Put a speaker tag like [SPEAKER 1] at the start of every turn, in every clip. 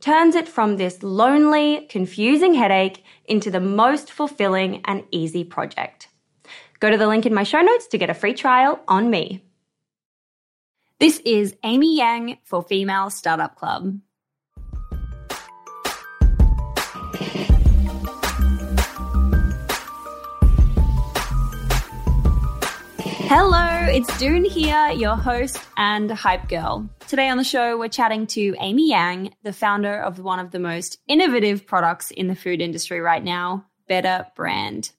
[SPEAKER 1] turns it from this lonely, confusing headache into the most fulfilling and easy project. Go to the link in my show notes to get a free trial on me.
[SPEAKER 2] This is Aimee Yang for Female Startup Club. Hello, it's Doone here, your host and hype girl. Today on the show, we're chatting to Aimee Yang, the founder of one of the most innovative products in the food industry right now, Better Brand.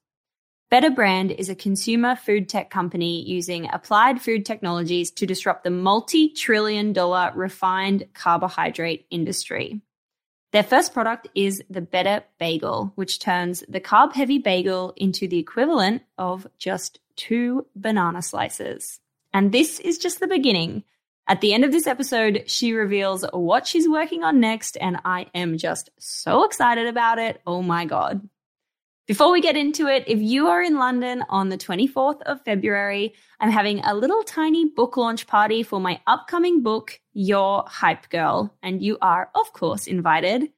[SPEAKER 2] Better Brand is a consumer food tech company using applied food technologies to disrupt the multi trillion dollar refined carbohydrate industry. Their first product is the Better Bagel, which turns the carb heavy bagel into the equivalent of just two banana slices. And this is just the beginning. At the end of this episode, she reveals what she's working on next, and I am just so excited about it. Oh my God. Before we get into it, if you are in London on the 24th of February, I'm having a little tiny book launch party for my upcoming book, Your Hype Girl, and you are, of course, invited.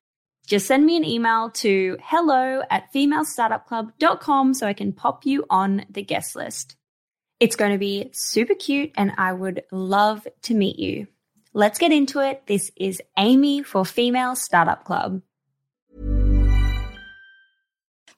[SPEAKER 2] Just send me an email to hello at femalestartupclub.com so I can pop you on the guest list. It's going to be super cute and I would love to meet you. Let's get into it. This is Aimee for Female Startup Club.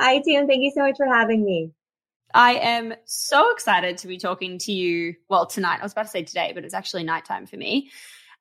[SPEAKER 3] Hi, Tim. Thank you so much for having me.
[SPEAKER 2] I am so excited to be talking to you. Well, tonight. I was about to say today, but it's actually nighttime for me.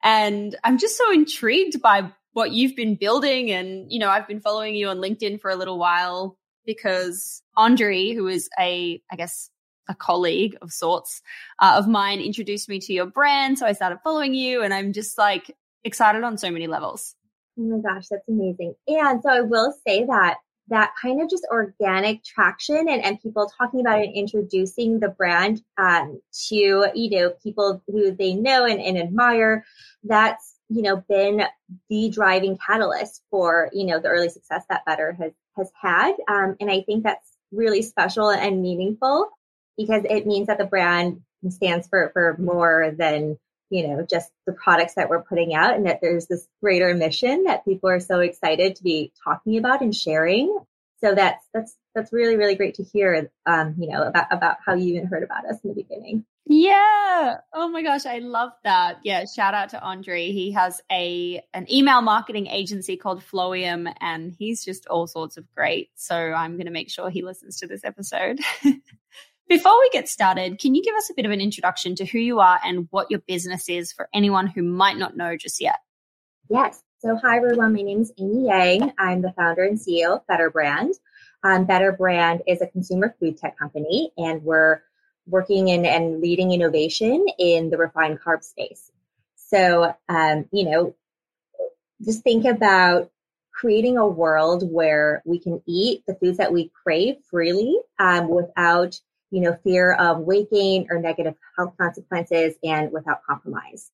[SPEAKER 2] And I'm just so intrigued by what you've been building. And, you know, I've been following you on LinkedIn for a little while because Andre, who is a, I guess, a colleague of sorts uh, of mine, introduced me to your brand. So I started following you and I'm just like excited on so many levels.
[SPEAKER 3] Oh my gosh, that's amazing. And so I will say that that kind of just organic traction and, and people talking about and introducing the brand um, to you know people who they know and, and admire that's you know been the driving catalyst for you know the early success that better has has had. Um, and i think that's really special and meaningful because it means that the brand stands for for more than you know just the products that we're putting out and that there's this greater mission that people are so excited to be talking about and sharing. So that's that's that's really really great to hear um you know about about how you even heard about us in the beginning.
[SPEAKER 2] Yeah. Oh my gosh i love that. Yeah shout out to andre. He has a an email marketing agency called flowium and he's just all sorts of great. So i'm going to make sure he listens to this episode Before we get started, can you give us a bit of an introduction to who you are and what your business is for anyone who might not know just yet?
[SPEAKER 3] Yes. So, hi everyone. My name is Aimee Yang. I'm the founder and CEO of Better Brand. Um, Better Brand is a consumer food tech company, and we're working in and leading innovation in the refined carb space. So, um, you know, just think about creating a world where we can eat the foods that we crave freely um, without you know, fear of weight gain or negative health consequences and without compromise.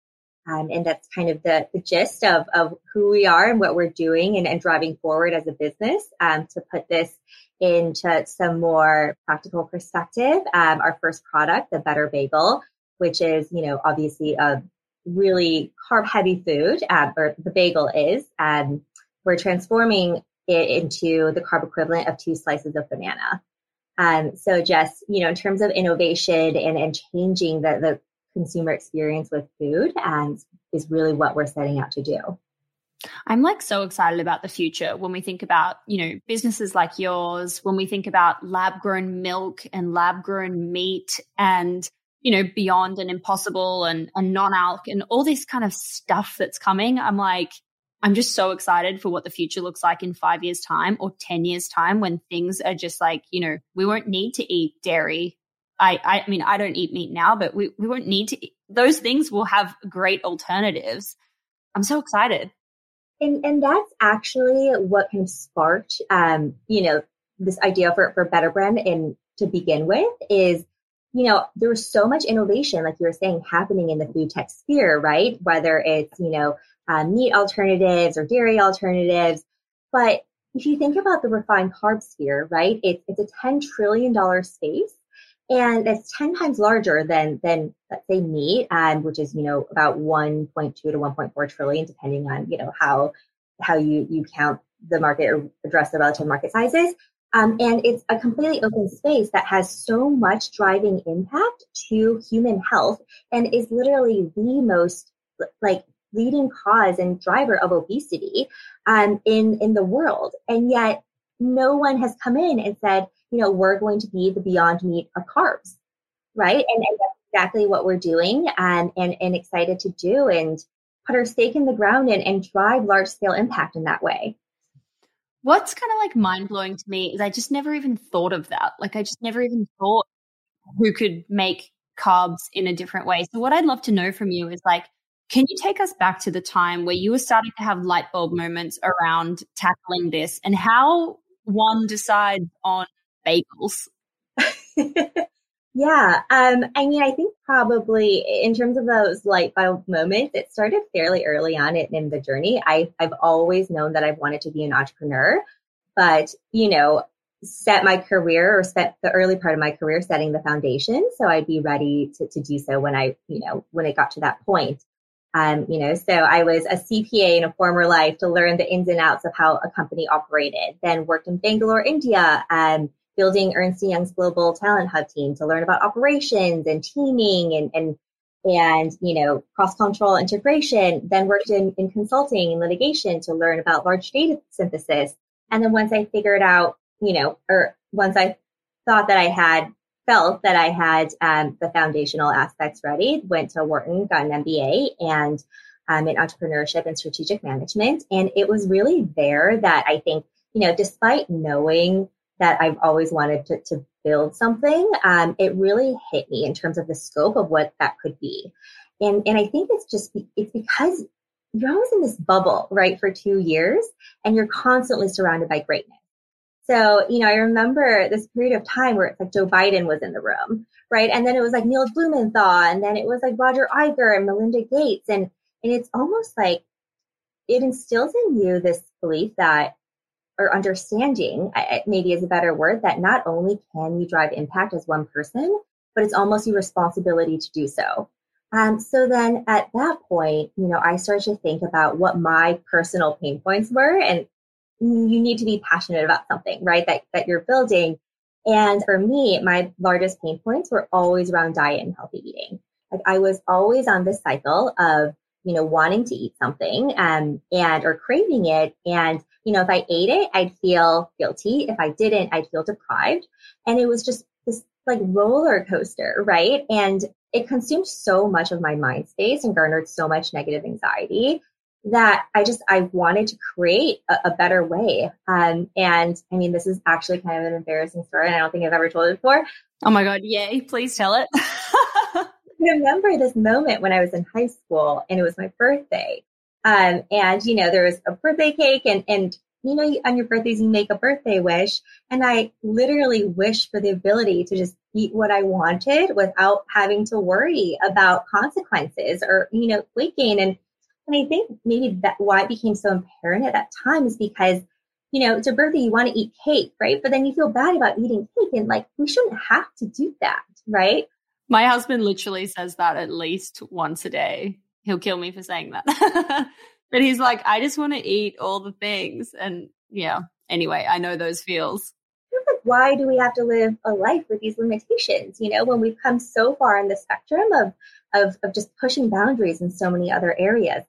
[SPEAKER 3] Um, and that's kind of the, the gist of, of who we are and what we're doing and, and driving forward as a business um, to put this into some more practical perspective. Um, our first product, the Better Bagel, which is, you know, obviously a really carb heavy food, um, or the bagel is, um, we're transforming it into the carb equivalent of two slices of banana. Um, so just, you know, in terms of innovation and, and changing the, the consumer experience with food and is really what we're setting out to do.
[SPEAKER 2] I'm like so excited about the future when we think about, you know, businesses like yours, when we think about lab grown milk and lab grown meat and, you know, beyond and impossible and, and non alc and all this kind of stuff that's coming. I'm like, I'm just so excited for what the future looks like in five years' time or 10 years' time when things are just like, you know, we won't need to eat dairy. I, I mean, I don't eat meat now, but we, we won't need to, eat. those things will have great alternatives. I'm so excited.
[SPEAKER 3] And, and that's actually what kind of sparked, um, you know, this idea for, for Better Brand and to begin with is, you know, there was so much innovation, like you were saying, happening in the food tech sphere, right? Whether it's, you know, um, meat alternatives or dairy alternatives. But if you think about the refined carb sphere, right, it's, it's a $10 trillion space. And it's 10 times larger than, than let's say meat, um, which is, you know, about 1.2 to 1.4 trillion, depending on, you know, how, how you, you count the market or address the relative market sizes. Um, and it's a completely open space that has so much driving impact to human health and is literally the most like leading cause and driver of obesity um, in in the world, and yet no one has come in and said, you know, we're going to be the beyond meat of carbs, right? And, and that's exactly what we're doing, and and and excited to do, and put our stake in the ground and, and drive large scale impact in that way.
[SPEAKER 2] What's kind of like mind blowing to me is I just never even thought of that. Like I just never even thought who could make carbs in a different way. So what I'd love to know from you is like, can you take us back to the time where you were starting to have light bulb moments around tackling this and how one decides on bagels?
[SPEAKER 3] yeah. Um, I mean, I think probably in terms of those light bulb moments, it started fairly early on in, in the journey. I, I've always known that I've wanted to be an entrepreneur, but you know, set my career or spent the early part of my career setting the foundation. So I'd be ready to, to do so when I, you know, when it got to that point. Um, you know, so I was a CPA in a former life to learn the ins and outs of how a company operated. Then worked in Bangalore, India, um, building Ernst Young's global talent hub team to learn about operations and teaming and and and you know cross cultural integration. Then worked in, in consulting and litigation to learn about large data synthesis. And then once I figured out, you know, or once I thought that I had felt that I had um, the foundational aspects ready, went to Wharton, got an MBA and um, in entrepreneurship and strategic management. And it was really there that I think, you know, despite knowing that I've always wanted to, to build something, um, it really hit me in terms of the scope of what that could be. And, and I think it's just, it's because you're always in this bubble, right, for two years and you're constantly surrounded by greatness. So, you know, I remember this period of time where it's like Joe Biden was in the room, right? And then it was like Neil Blumenthal, and then it was like Roger Iger and Melinda Gates. And, and it's almost like it instills in you this belief that, or understanding, maybe is a better word, that not only can you drive impact as one person, but it's almost your responsibility to do so. Um, so then at that point, you know, I started to think about what my personal pain points were and you need to be passionate about something, right? That, that you're building. And for me, my largest pain points were always around diet and healthy eating. Like I was always on this cycle of, you know, wanting to eat something um, and or craving it. And, you know, if I ate it, I'd feel guilty. If I didn't, I'd feel deprived. And it was just this like roller coaster, right? And it consumed so much of my mind space and garnered so much negative anxiety that I just I wanted to create a, a better way. Um, and I mean, this is actually kind of an embarrassing story, and I don't think I've ever told it before.
[SPEAKER 2] Oh my god, yay! Please tell it.
[SPEAKER 3] I remember this moment when I was in high school, and it was my birthday. Um, and you know, there was a birthday cake, and and you know, on your birthdays you make a birthday wish, and I literally wished for the ability to just eat what I wanted without having to worry about consequences or you know weight gain and and I think maybe that why it became so apparent at that time is because, you know, it's a birthday, you want to eat cake, right? But then you feel bad about eating cake. And like, we shouldn't have to do that, right?
[SPEAKER 2] My husband literally says that at least once a day. He'll kill me for saying that. but he's like, I just want to eat all the things. And yeah, anyway, I know those feels.
[SPEAKER 3] Like, why do we have to live a life with these limitations? You know, when we've come so far in the spectrum of, of, of just pushing boundaries in so many other areas.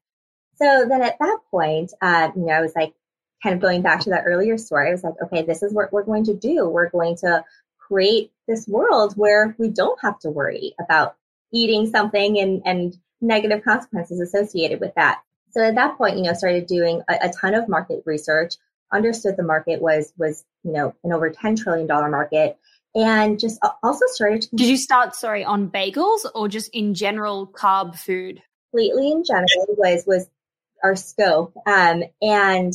[SPEAKER 3] So then at that point, uh, you know, I was like, kind of going back to that earlier story, I was like, okay, this is what we're going to do. We're going to create this world where we don't have to worry about eating something and, and negative consequences associated with that. So at that point, you know, started doing a, a ton of market research, understood the market was, was, you know, an over $10 trillion market and just also started to.
[SPEAKER 2] Did you start, sorry, on bagels or just in general carb food?
[SPEAKER 3] Completely in general was, was our scope. Um, and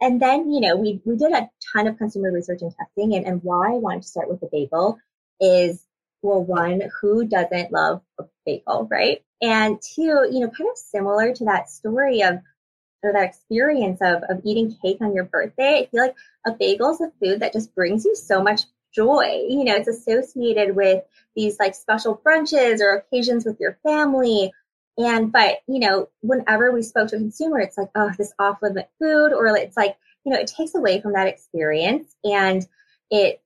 [SPEAKER 3] and then you know we we did a ton of consumer research and testing, and, and why I wanted to start with the bagel is well, one, who doesn't love a bagel, right? And two, you know, kind of similar to that story of or that experience of, of eating cake on your birthday, I feel like a bagel is a food that just brings you so much joy. You know, it's associated with these like special brunches or occasions with your family and, but, you know, whenever we spoke to a consumer, it's like, oh, this off limit food, or it's like, you know, it takes away from that experience. And it,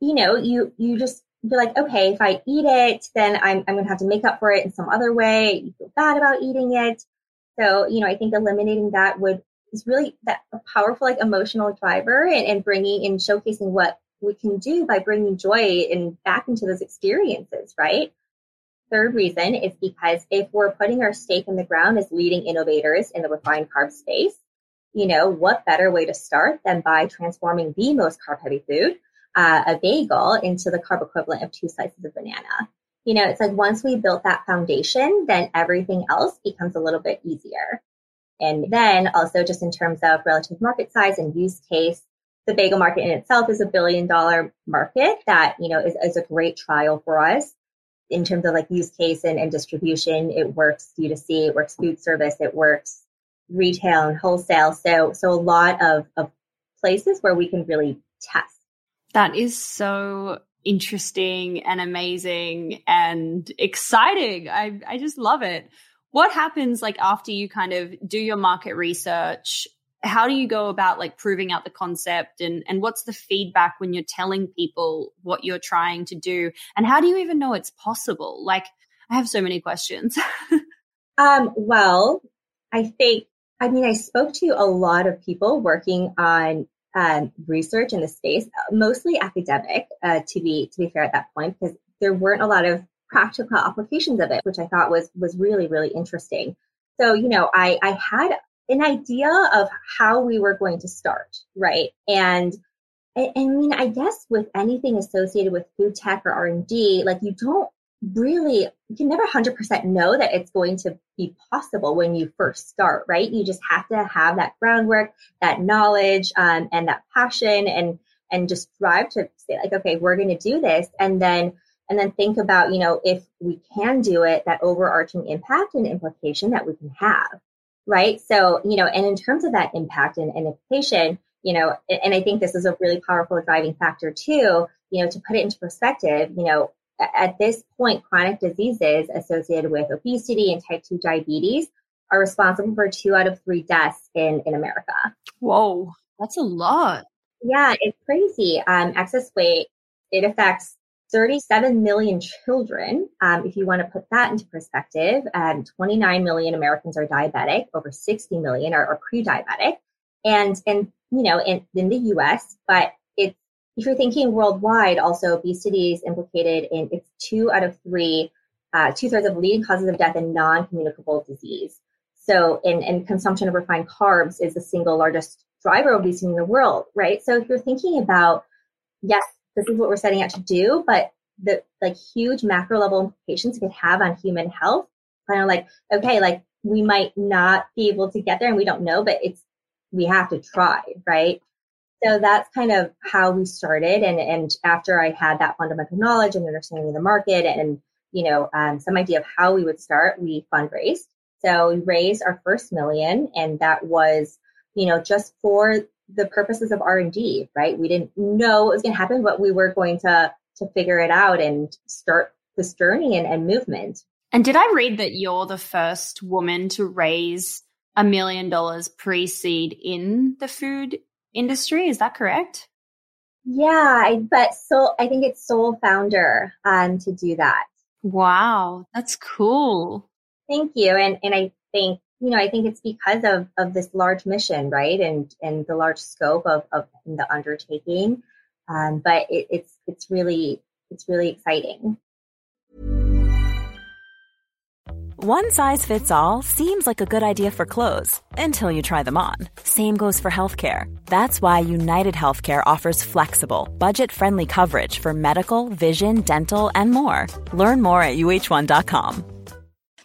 [SPEAKER 3] you know, you, you just feel like, okay, if I eat it, then I'm, I'm going to have to make up for it in some other way. You feel bad about eating it. So, you know, I think eliminating that would, is really that a powerful, like emotional driver and, and bringing and showcasing what we can do by bringing joy and back into those experiences, right? Third reason is because if we're putting our stake in the ground as leading innovators in the refined carb space, you know, what better way to start than by transforming the most carb heavy food, uh, a bagel, into the carb equivalent of two slices of banana? you know, it's like once we built that foundation, then everything else becomes a little bit easier. And then also just in terms of relative market size and use case, the bagel market in itself is a billion dollar market that, you know, is, is a great trial for us in terms of like use case and, and distribution. It works D2C, it works food service, it works retail and wholesale. So, so a lot of, of places where we can really test.
[SPEAKER 2] That is so interesting and amazing and exciting. I, I just love it. What happens like after you kind of do your market research? How do you go about like proving out the concept and, and what's the feedback when you're telling people what you're trying to do? And how do you even know it's possible? Like, I have so many questions.
[SPEAKER 3] um, well, I think, I mean, I spoke to a lot of people working on um, research in the space, mostly academic, uh, to be to be fair at that point, because there weren't a lot of practical applications of it, which I thought was was really really interesting. So you know, I I had an idea of how we were going to start, right? And I, mean, I guess with anything associated with food tech or R and D, like you don't really you can never 100% know that it's going to be possible when you first start right? You just have to have that groundwork that knowledge um, and that passion and and just strive to say like okay we're going to do this. And then and then think about you know if we can do it that overarching impact and implication that we can have right so you know and in terms of that impact and, and implication you know and i think this is a really powerful driving factor too you know to put it into perspective you know at this point, chronic diseases associated with obesity and type 2 diabetes are responsible for two out of three deaths in, in America.
[SPEAKER 2] Whoa, that's a lot.
[SPEAKER 3] Yeah, it's crazy. Um, excess weight, it affects 37 million children. Um, if you want to put that into perspective, um, 29 million Americans are diabetic, over 60 million are, are pre-diabetic. And, and, you know, in, in the US, but if you're thinking worldwide, also obesity is implicated in it's two out of three, uh, two thirds of leading causes of death in non-communicable disease. So, in, in consumption of refined carbs is the single largest driver of obesity in the world, right? So, if you're thinking about, yes, this is what we're setting out to do, but the like huge macro level implications it could have on human health, kind of like, okay, like we might not be able to get there and we don't know, but it's, we have to try, right? so that's kind of how we started. And, and after I had that fundamental knowledge and understanding of the market and, you know, um, some idea of how we would start, we fundraised. So we raised our first million and that was, you know, just for the purposes of R&D, right? We didn't know what was going to happen, but we were going to, to figure it out and start this journey and, and movement.
[SPEAKER 2] And did I read that you're the first woman to raise a million dollars pre-seed in the food industry. Is that correct?
[SPEAKER 3] Yeah, but so I think it's sole founder um, to do that.
[SPEAKER 2] Wow, that's cool.
[SPEAKER 3] Thank you, and and I think you know I think it's because of of this large mission, right, and and the large scope of of the undertaking. Um, but it, it's it's really it's really exciting.
[SPEAKER 4] One size fits all seems like a good idea for clothes until you try them on. Same goes for healthcare. That's why United Healthcare offers flexible, budget friendly coverage for medical, vision, dental, and more. Learn more at uh1.com.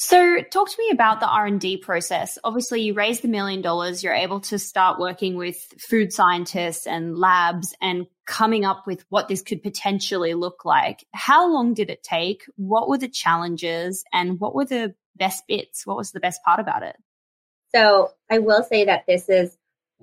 [SPEAKER 2] So, talk to me about the R and D process. Obviously, you raise the million dollars. You're able to start working with food scientists and labs and coming up with what this could potentially look like. How long did it take? What were the challenges, and what were the best bits? What was the best part about it?
[SPEAKER 3] So, I will say that this is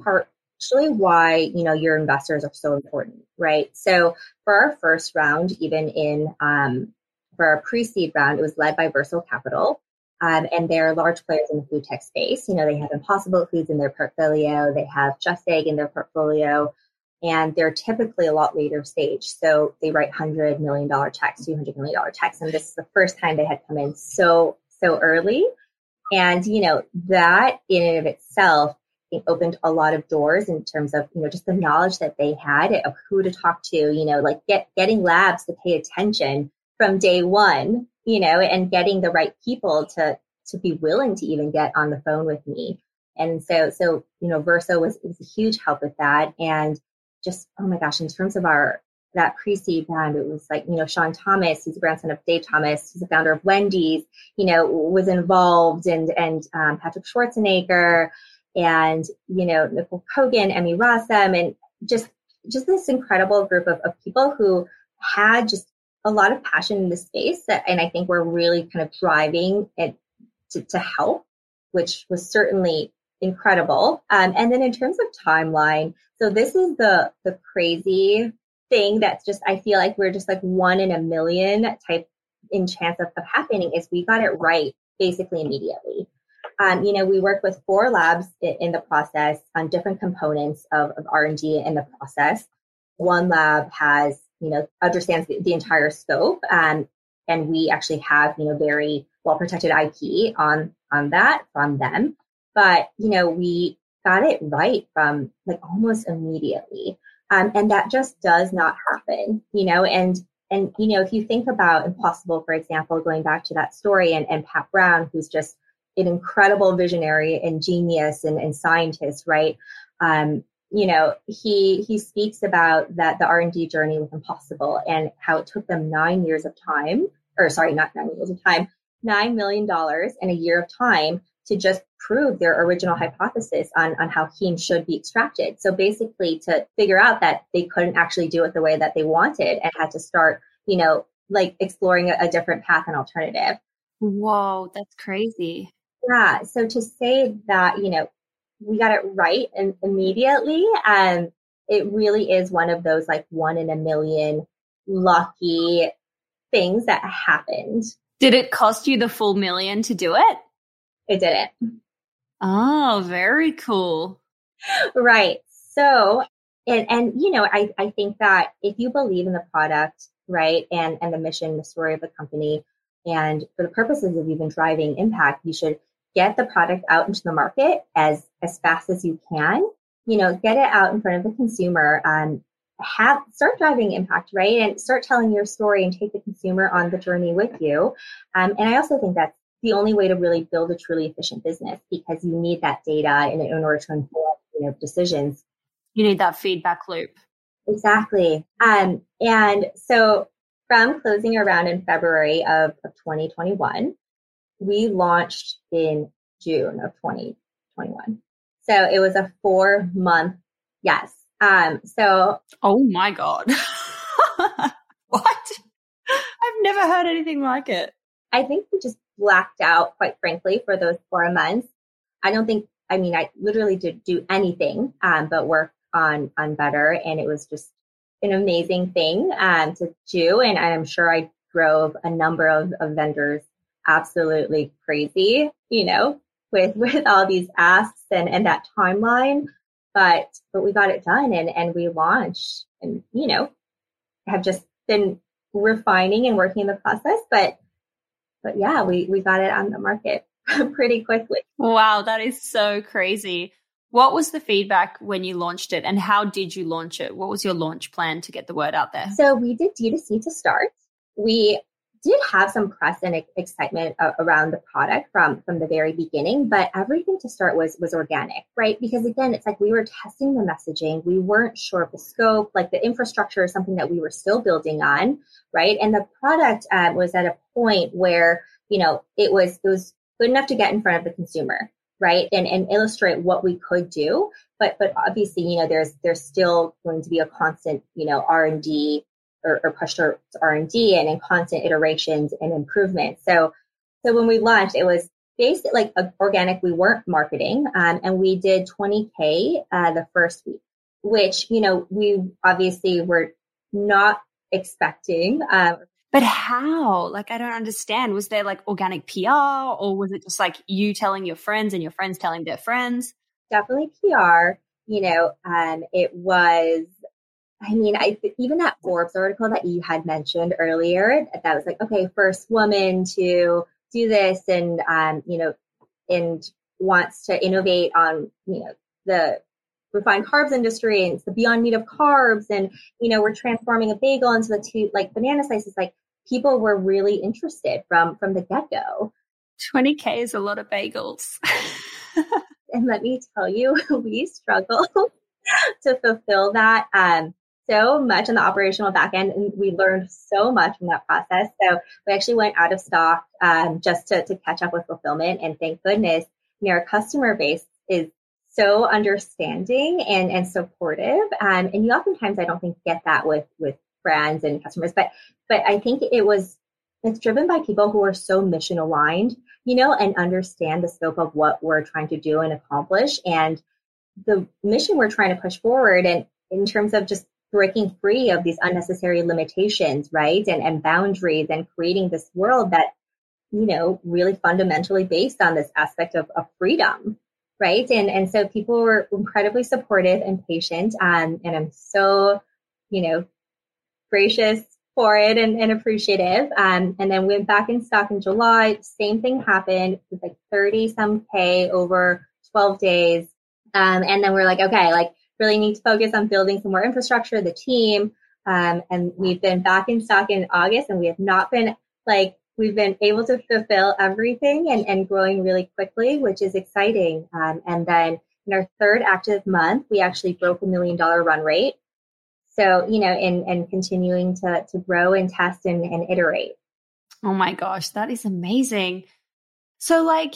[SPEAKER 3] partially why you know your investors are so important, right? So, for our first round, even in um, for our pre-seed round, it was led by Verso Capital. Um, and they're large players in the food tech space. You know, they have Impossible Foods in their portfolio, they have Just Egg in their portfolio, and they're typically a lot later stage. So they write $100 million checks, $200 million checks. And this is the first time they had come in so, so early. And, you know, that in and of itself it opened a lot of doors in terms of, you know, just the knowledge that they had of who to talk to, you know, like get, getting labs to pay attention from day one you know, and getting the right people to to be willing to even get on the phone with me. And so, so you know, Verso was was a huge help with that. And just oh my gosh, in terms of our that pre-seed round, it was like you know Sean Thomas, he's the grandson of Dave Thomas, he's the founder of Wendy's. You know, was involved, and and um, Patrick Schwarzenegger, and you know Nicole Kogan, Emmy Rossum, and just just this incredible group of, of people who had just a lot of passion in the space that, and I think we're really kind of driving it to, to help, which was certainly incredible. Um, and then in terms of timeline, so this is the the crazy thing that's just I feel like we're just like one in a million type in chance of, of happening is we got it right basically immediately. Um, you know, we work with four labs in, in the process on different components of, of R&D in the process. One lab has you know, understands the, the entire scope. Um, and we actually have, you know, very well protected IP on, on that from them. But, you know, we got it right from like almost immediately. Um, and that just does not happen, you know, and, and, you know, if you think about Impossible, for example, going back to that story and, and Pat Brown, who's just an incredible visionary and genius and, and scientist, right? Um, you know, he he speaks about that the R and D journey was impossible and how it took them nine years of time, or sorry, not nine years of time, nine million dollars in a year of time to just prove their original hypothesis on, on how heme should be extracted. So basically to figure out that they couldn't actually do it the way that they wanted and had to start, you know, like exploring a, a different path and alternative.
[SPEAKER 2] Whoa, that's crazy.
[SPEAKER 3] Yeah. So to say that, you know, we got it right and immediately. And it really is one of those like one in a million lucky things that happened.
[SPEAKER 2] Did it cost you the full million to do it?
[SPEAKER 3] It didn't.
[SPEAKER 2] Oh, very cool.
[SPEAKER 3] Right. So, and, and, you know, I, I think that if you believe in the product, right, and, and the mission, the story of the company, and for the purposes of even driving impact, you should get the product out into the market as as fast as you can. You know, get it out in front of the consumer. Um, have start driving impact, right, and start telling your story and take the consumer on the journey with you. Um, and I also think that's the only way to really build a truly efficient business because you need that data in, in order to inform you know decisions.
[SPEAKER 2] You need that feedback loop.
[SPEAKER 3] Exactly. Um, and so from closing around in February of, of 2021, we launched in June of 2021. So it was a four month, yes. Um, so
[SPEAKER 2] Oh my god. what? I've never heard anything like it.
[SPEAKER 3] I think we just blacked out, quite frankly, for those four months. I don't think, I mean, I literally did do anything um, but work on on better, and it was just an amazing thing um, to do. And I'm sure I drove a number of, of vendors absolutely crazy, you know, with with all these asks and and that timeline. But but we got it done, and and we launched, and you know, have just been refining and working the process, but but yeah, we we got it on the market pretty quickly.
[SPEAKER 2] Wow, that is so crazy. What was the feedback when you launched it and how did you launch it? What was your launch plan to get the word out there?
[SPEAKER 3] So we did D2C to start. We did have some press and excitement around the product from from the very beginning but everything to start was was organic right? Because again it's like we were testing the messaging. We weren't sure of the scope like the infrastructure is something that we were still building on right? And the product um, was at a point where you know it was it was good enough to get in front of the consumer right? And and illustrate what we could do but but obviously you know there's there's still going to be a constant you know r&d or, or pushed to R&D and in constant iterations and improvements. So, so when we launched, it was based like organic. We weren't marketing, um, and we did 20k uh, the first week, which you know we obviously were not expecting. Um,
[SPEAKER 2] but how? Like, I don't understand. Was there like organic PR or was it just like you telling your friends and your friends telling their friends?
[SPEAKER 3] Definitely PR. You know, um, it was I mean, I even that Forbes article that you had mentioned earlier, that was like, okay, first woman to do this, and um, you know, and wants to innovate on you know the refined carbs industry and it's the beyond meat of carbs, and you know, we're transforming a bagel into the two like banana slices. Like people were really interested from from the get go.
[SPEAKER 2] 20k is a lot of bagels.
[SPEAKER 3] and let me tell you, we struggle to fulfill that. Um, so much on the operational back end and we learned so much from that process. So we actually went out of stock um, just to, to catch up with fulfillment. And thank goodness, you know, our customer base is so understanding and, and supportive. Um, and you oftentimes, I don't think get that with, with brands and customers, but, but I think it was, it's driven by people who are so mission aligned, you know, and understand the scope of what we're trying to do and accomplish and the mission we're trying to push forward. And in terms of just breaking free of these unnecessary limitations, right? And, and boundaries and creating this world that, you know, really fundamentally based on this aspect of, of freedom, right? And, and so people were incredibly supportive and patient. Um, and I'm so, you know, gracious for it and, and appreciative. Um, and then went back in stock in July. Same thing happened. It was like 30 some K over 12 days. Um, and then we're like, okay, like really need to focus on building some more infrastructure, the team. Um, and we've been back in stock in August and we have not been like, we've been able to fulfill everything and, and growing really quickly, which is exciting. Um, and then in our third active month, we actually broke a million dollar run rate. So, you know, and, and continuing to, to grow and test and, and iterate.
[SPEAKER 2] Oh my gosh, that is amazing. So, like,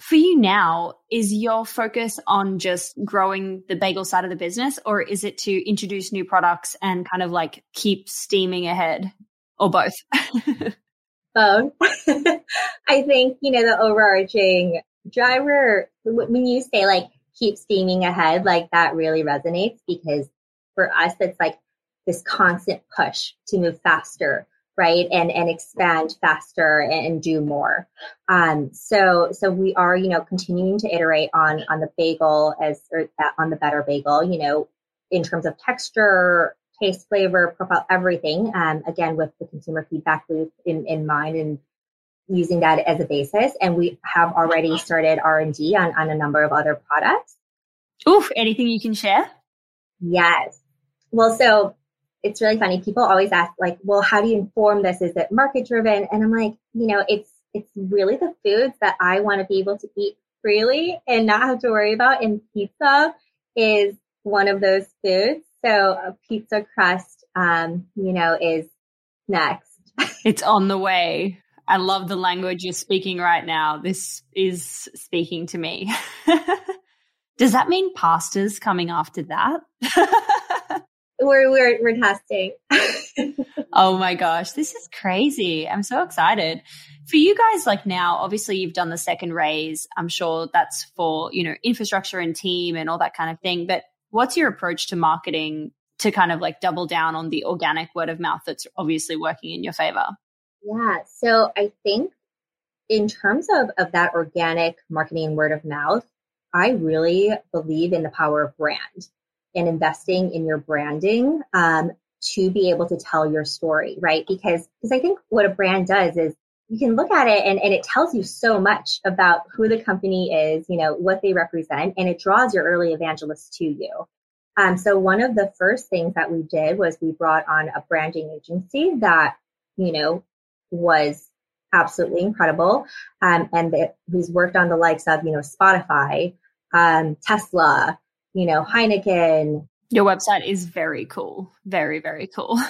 [SPEAKER 2] for you now, is your focus on just growing the bagel side of the business, or is it to introduce new products and kind of like keep steaming ahead, or both?
[SPEAKER 3] both. I think, you know, the overarching driver, when you say like keep steaming ahead, like that really resonates because for us, it's like this constant push to move faster, right? And and expand faster and do more. Um, so so we are you know continuing to iterate on on the bagel as or on the better bagel you know in terms of texture taste flavor profile everything. Um, again with the consumer feedback loop in, in mind and using that as a basis. And we have already started r&d on, on a number of other products.
[SPEAKER 2] Oof, anything you can share?
[SPEAKER 3] Yes. Well so it's really funny. People always ask like, well, how do you inform this? Is it market driven? And I'm like, you know, it's, it's really the foods that I want to be able to eat freely and not have to worry about. And pizza is one of those foods. So a pizza crust, um, you know, is next.
[SPEAKER 2] it's on the way. I love the language you're speaking right now. This is speaking to me. Does that mean pasta's coming after that?
[SPEAKER 3] we're, we're, we're testing.
[SPEAKER 2] oh my gosh, this is crazy. I'm so excited. For you guys, like now, obviously you've done the second raise. I'm sure that's for, you know, infrastructure and team and all that kind of thing. But what's your approach to marketing to kind of like double down on the organic word of mouth that's obviously working in your favor?
[SPEAKER 3] Yeah. So I think in terms of, of that organic marketing word of mouth, I really believe in the power of brand and investing in your branding um, to be able to tell your story, right? Because because I think what a brand does is you can look at it and, and it tells you so much about who the company is, you know, what they represent, and it draws your early evangelists to you. Um, so one of the first things that we did was we brought on a branding agency that, you know, was absolutely incredible, um, and that, who's worked on the likes of, you know, Spotify, um, Tesla, you know, Heineken.
[SPEAKER 2] Your website is very cool. Very, very cool.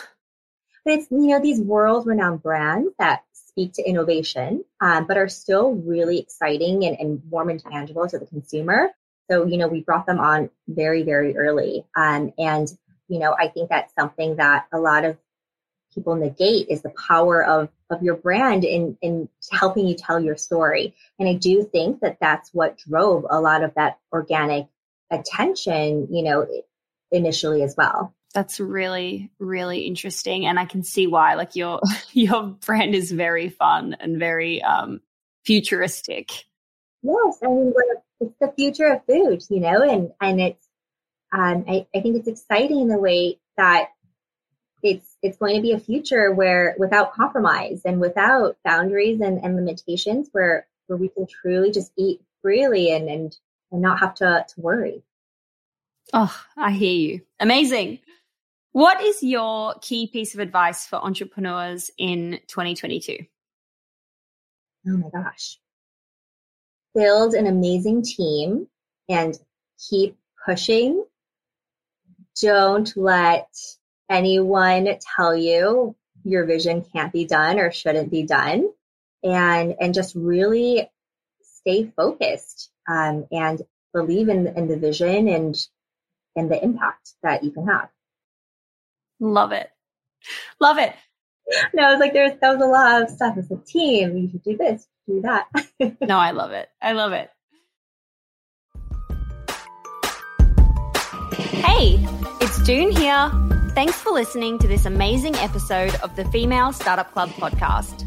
[SPEAKER 3] But it's, you know, these world renowned brands that speak to innovation, um, but are still really exciting and, and warm and tangible to the consumer. So, you know, we brought them on very, very early. Um, and, you know, I think that's something that a lot of people negate is the power of, of your brand in, in helping you tell your story. And I do think that that's what drove a lot of that organic attention, you know, initially as well.
[SPEAKER 2] That's really, really interesting. And I can see why. Like your your brand is very fun and very um futuristic.
[SPEAKER 3] Yes. I mean it's the future of food, you know, and, and it's um I, I think it's exciting the way that it's it's going to be a future where without compromise and without boundaries and, and limitations where where we can truly just eat freely and and and not have to, to worry.
[SPEAKER 2] Oh, I hear you. Amazing. What is your key piece of advice for entrepreneurs in 2022?
[SPEAKER 3] Oh my gosh. Build an amazing team and keep pushing. Don't let anyone tell you your vision can't be done or shouldn't be done. And, and just really stay focused um, and believe in, in the vision and and the impact that you can have.
[SPEAKER 2] Love it. Love it.
[SPEAKER 3] No, it's like there's that was a lot of stuff. It's a team. You should do this, do that.
[SPEAKER 2] no, I love it. I love it. Hey, it's Doone here. Thanks for listening to this amazing episode of the Female Startup Club podcast.